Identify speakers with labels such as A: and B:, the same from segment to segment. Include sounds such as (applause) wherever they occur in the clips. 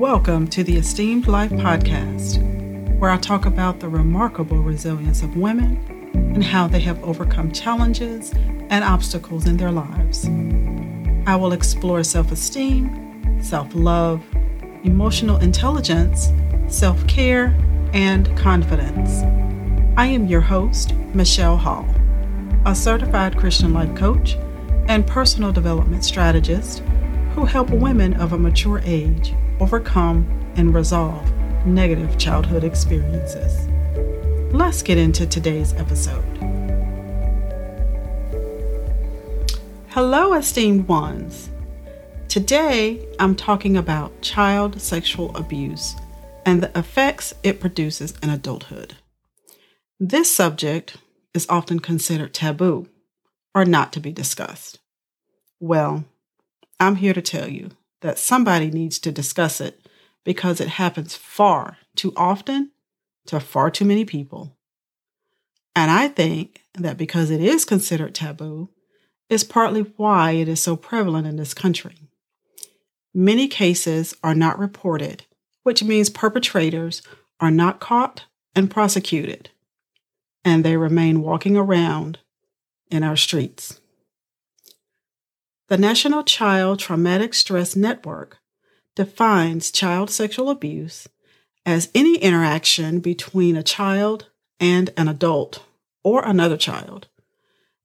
A: Welcome to the Esteemed Life Podcast, where I talk about the remarkable resilience of women and how they have overcome challenges and obstacles in their lives. I will explore self esteem, self love, emotional intelligence, self care, and confidence. I am your host, Michelle Hall, a certified Christian life coach and personal development strategist who help women of a mature age overcome and resolve negative childhood experiences. Let's get into today's episode. Hello, esteemed ones. Today, I'm talking about child sexual abuse and the effects it produces in adulthood. This subject is often considered taboo or not to be discussed. Well, I'm here to tell you that somebody needs to discuss it because it happens far too often to far too many people. And I think that because it is considered taboo, is partly why it is so prevalent in this country. Many cases are not reported, which means perpetrators are not caught and prosecuted, and they remain walking around in our streets. The National Child Traumatic Stress Network defines child sexual abuse as any interaction between a child and an adult or another child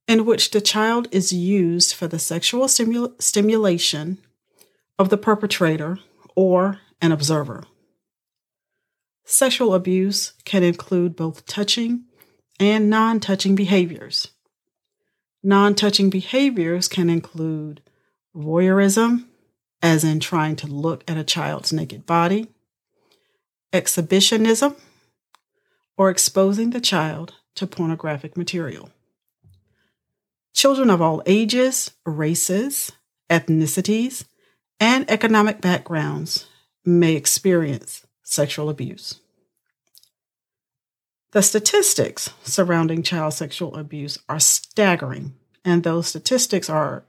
A: in which the child is used for the sexual stimul- stimulation of the perpetrator or an observer. Sexual abuse can include both touching and non touching behaviors. Non touching behaviors can include voyeurism, as in trying to look at a child's naked body, exhibitionism, or exposing the child to pornographic material. Children of all ages, races, ethnicities, and economic backgrounds may experience sexual abuse. The statistics surrounding child sexual abuse are staggering, and those statistics are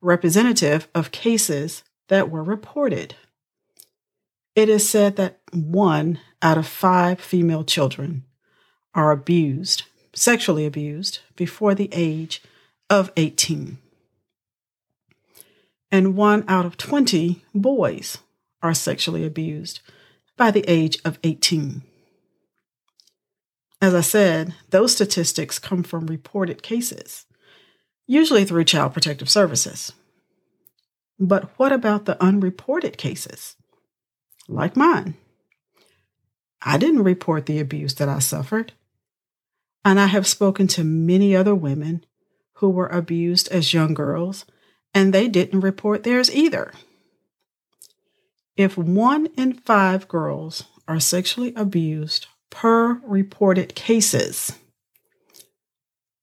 A: representative of cases that were reported. It is said that one out of five female children are abused, sexually abused, before the age of 18. And one out of 20 boys are sexually abused by the age of 18. As I said, those statistics come from reported cases, usually through Child Protective Services. But what about the unreported cases? Like mine. I didn't report the abuse that I suffered. And I have spoken to many other women who were abused as young girls, and they didn't report theirs either. If one in five girls are sexually abused per reported cases.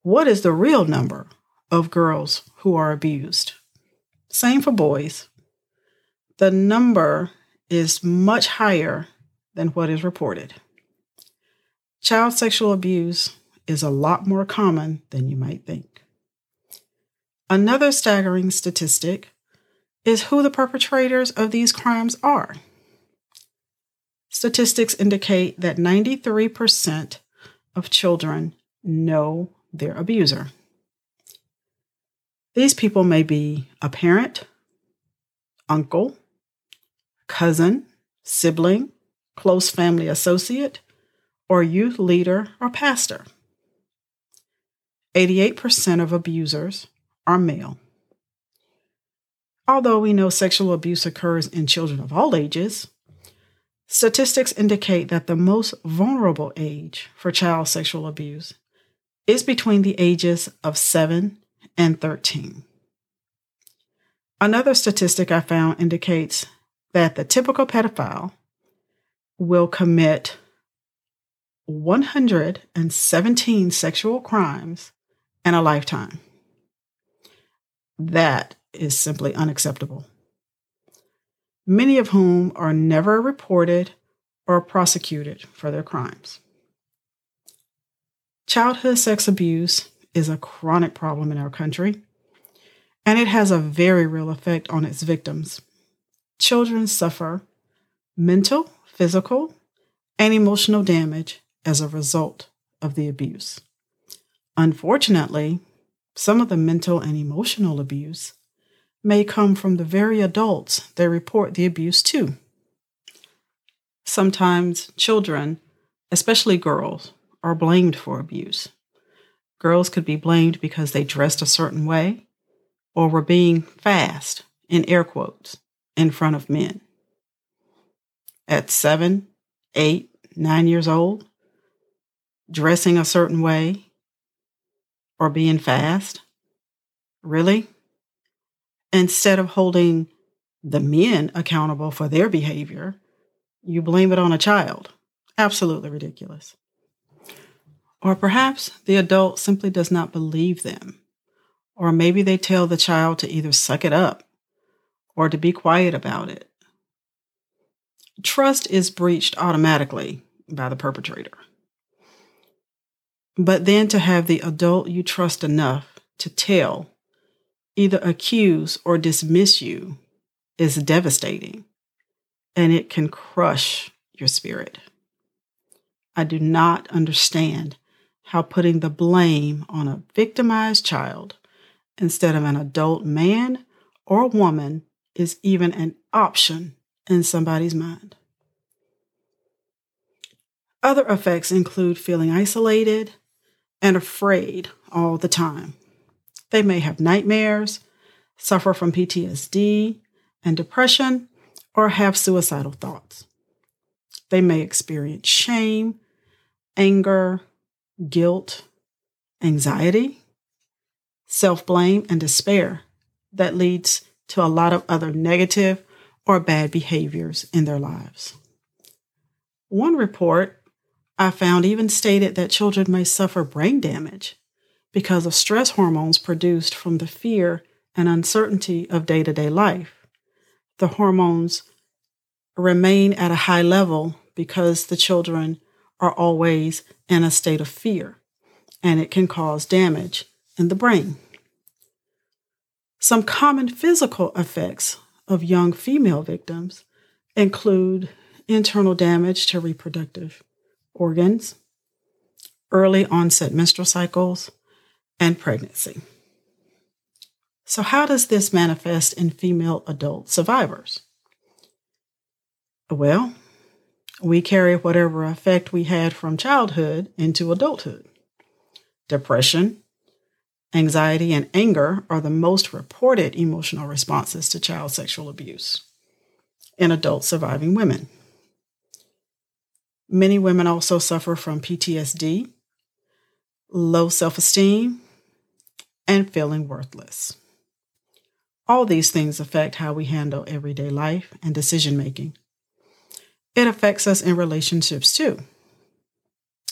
A: What is the real number of girls who are abused? Same for boys. The number is much higher than what is reported. Child sexual abuse is a lot more common than you might think. Another staggering statistic is who the perpetrators of these crimes are. Statistics indicate that 93% of children know their abuser. These people may be a parent, uncle, cousin, sibling, close family associate, or youth leader or pastor. 88% of abusers are male. Although we know sexual abuse occurs in children of all ages, Statistics indicate that the most vulnerable age for child sexual abuse is between the ages of 7 and 13. Another statistic I found indicates that the typical pedophile will commit 117 sexual crimes in a lifetime. That is simply unacceptable many of whom are never reported or prosecuted for their crimes. Childhood sex abuse is a chronic problem in our country, and it has a very real effect on its victims. Children suffer mental, physical, and emotional damage as a result of the abuse. Unfortunately, some of the mental and emotional abuse may come from the very adults they report the abuse to. Sometimes children, especially girls, are blamed for abuse. Girls could be blamed because they dressed a certain way or were being fast, in air quotes, in front of men. At seven, eight, nine years old, dressing a certain way or being fast? Really? Instead of holding the men accountable for their behavior, you blame it on a child. Absolutely ridiculous. Or perhaps the adult simply does not believe them. Or maybe they tell the child to either suck it up or to be quiet about it. Trust is breached automatically by the perpetrator. But then to have the adult you trust enough to tell, either accuse or dismiss you, is devastating and it can crush your spirit. I do not understand how putting the blame on a victimized child instead of an adult man or woman is even an option in somebody's mind. Other effects include feeling isolated and afraid all the time. They may have nightmares, suffer from PTSD and depression, or have suicidal thoughts. They may experience shame, anger, guilt, anxiety, self blame, and despair that leads to a lot of other negative or bad behaviors in their lives. One report I found even stated that children may suffer brain damage because of stress hormones produced from the fear and uncertainty of day to day life. The hormones remain at a high level because the children are always in a state of fear, and it can cause damage in the brain. Some common physical effects of young female victims include internal damage to reproductive organs, early onset menstrual cycles, and pregnancy. So, how does this manifest in female adult survivors? Well, we carry whatever effect we had from childhood into adulthood. Depression, anxiety, and anger are the most reported emotional responses to child sexual abuse in adult surviving women. Many women also suffer from PTSD, low self esteem, and feeling worthless. All these things affect how we handle everyday life and decision making. It affects us in relationships too.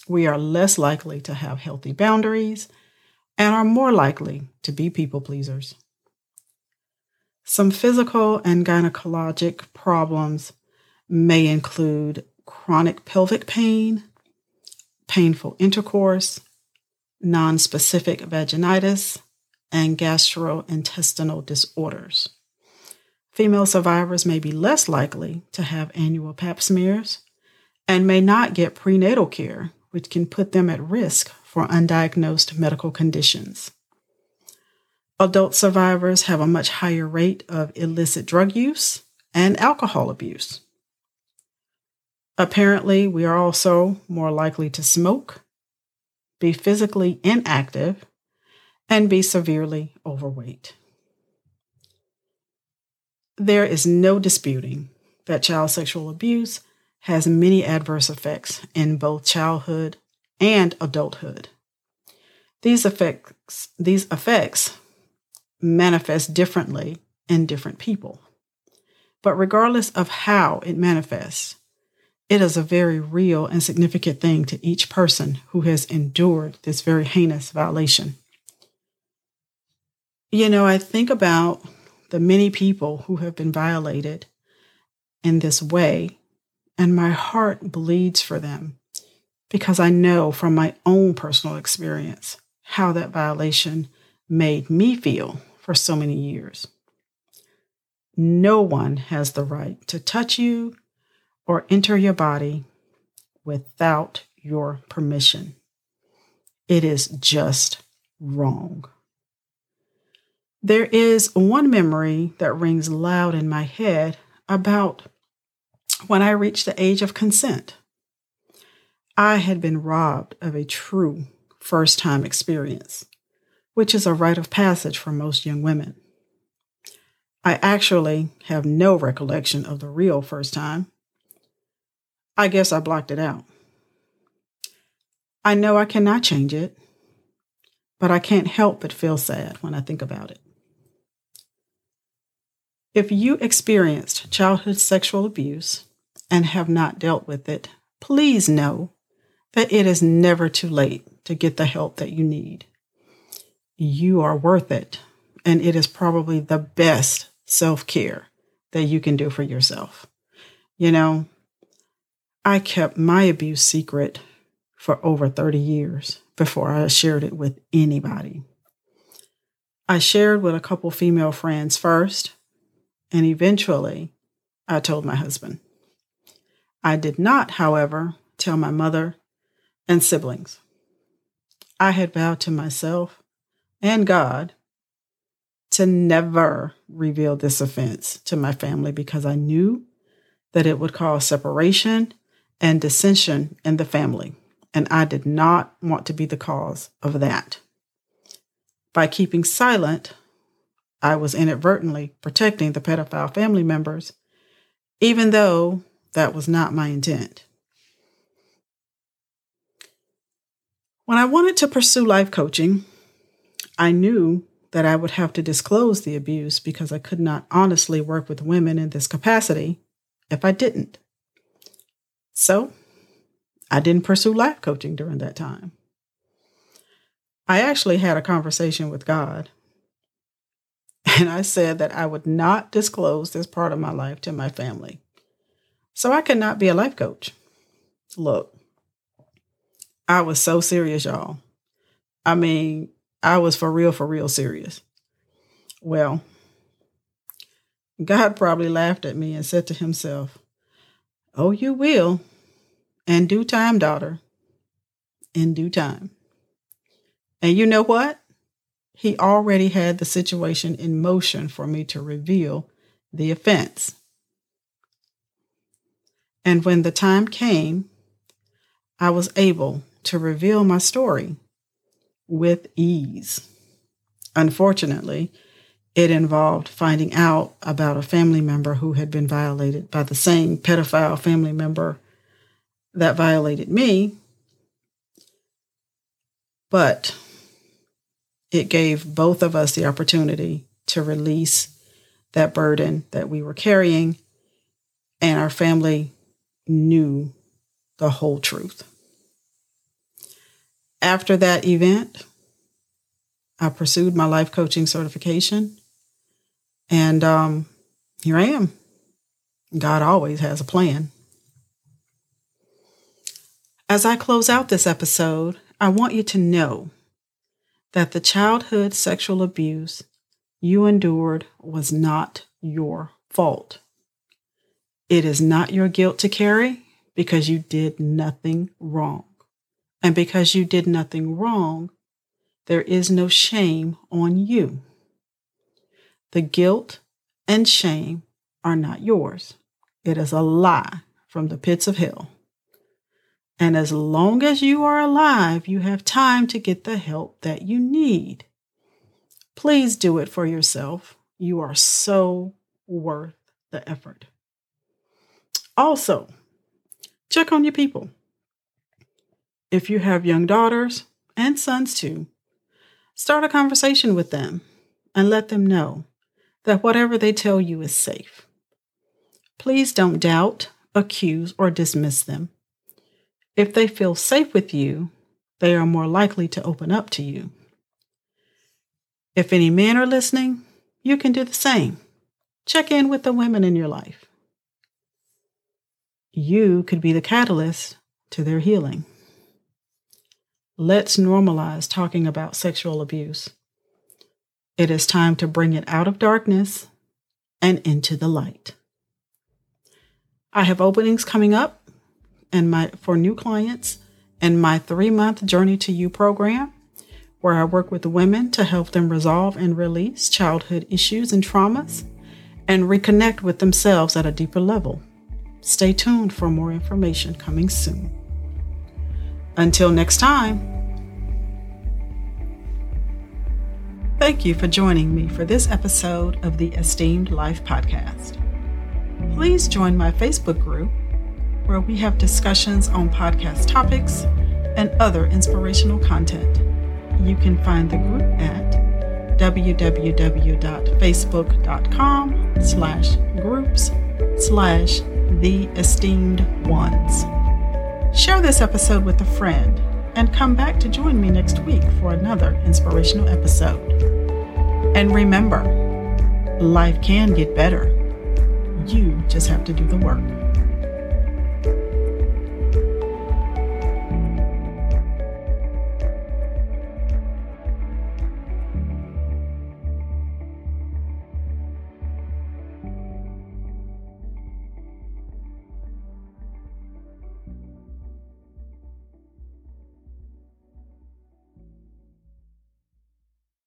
A: We are less likely to have healthy boundaries and are more likely to be people pleasers. Some physical and gynecologic problems may include chronic pelvic pain, painful intercourse, nonspecific vaginitis, and gastrointestinal disorders. Female survivors may be less likely to have annual pap smears and may not get prenatal care, which can put them at risk for undiagnosed medical conditions. Adult survivors have a much higher rate of illicit drug use and alcohol abuse. Apparently, we are also more likely to smoke, be physically inactive, and be severely overweight. There is no disputing that child sexual abuse has many adverse effects in both childhood and adulthood. These effects, these effects manifest differently in different people. But regardless of how it manifests, it is a very real and significant thing to each person who has endured this very heinous violation. You know, I think about the many people who have been violated in this way, and my heart bleeds for them because I know from my own personal experience how that violation made me feel for so many years. No one has the right to touch you or enter your body without your permission. It is just wrong. There is one memory that rings loud in my head about when I reached the age of consent. I had been robbed of a true first time experience, which is a rite of passage for most young women. I actually have no recollection of the real first time. I guess I blocked it out. I know I cannot change it, but I can't help but feel sad when I think about it. If you experienced childhood sexual abuse and have not dealt with it, please know that it is never too late to get the help that you need. You are worth it, and it is probably the best self care that you can do for yourself. You know, I kept my abuse secret for over 30 years before I shared it with anybody. I shared with a couple female friends first, and eventually I told my husband. I did not, however, tell my mother and siblings. I had vowed to myself and God to never reveal this offense to my family because I knew that it would cause separation and dissension in the family, and I did not want to be the cause of that. By keeping silent, I was inadvertently protecting the pedophile family members, even though that was not my intent. When I wanted to pursue life coaching, I knew that I would have to disclose the abuse because I could not honestly work with women in this capacity if I didn't. So, I didn't pursue life coaching during that time. I actually had a conversation with God, (laughs) and I said that I would not disclose this part of my life to my family. So I could not be a life coach. Look, I was so serious, y'all. I mean, I was for real, for real serious. Well, God probably laughed at me and said to himself, Oh, you will. In due time, daughter. In due time. And you know what? He already had the situation in motion for me to reveal the offense. And when the time came, I was able to reveal my story with ease. Unfortunately, it involved finding out about a family member who had been violated by the same pedophile family member that violated me. But it gave both of us the opportunity to release that burden that we were carrying, and our family knew the whole truth after that event, I pursued my life coaching certification. And um, here I am. God always has a plan. As I close out this episode, I want you to know that the childhood sexual abuse you endured was not your fault. It is not your guilt to carry because you did nothing wrong. And because you did nothing wrong, there is no shame on you. The guilt and shame are not yours. It is a lie from the pits of hell. And as long as you are alive, you have time to get the help that you need. Please do it for yourself. You are so worth the effort. Also, check on your people. If you have young daughters and sons too, start a conversation with them and let them know that whatever they tell you is safe. Please don't doubt, accuse, or dismiss them. If they feel safe with you, they are more likely to open up to you. If any men are listening, you can do the same. Check in with the women in your life. You could be the catalyst to their healing. Let's normalize talking about sexual abuse. It is time to bring it out of darkness and into the light. I have openings coming up and my for new clients and my three month Journey to You program, where I work with women to help them resolve and release childhood issues and traumas and reconnect with themselves at a deeper level. Stay tuned for more information coming soon. Until next time, thank you for joining me for this episode of the Esteemed Life Podcast. Please join my Facebook group where we have discussions on podcast topics and other inspirational content. You can find the group at www.facebook.com slash groups slash the esteemed ones. Share this episode with a friend and come back to join me next week for another inspirational episode. And remember, life can get better. You just have to do the work.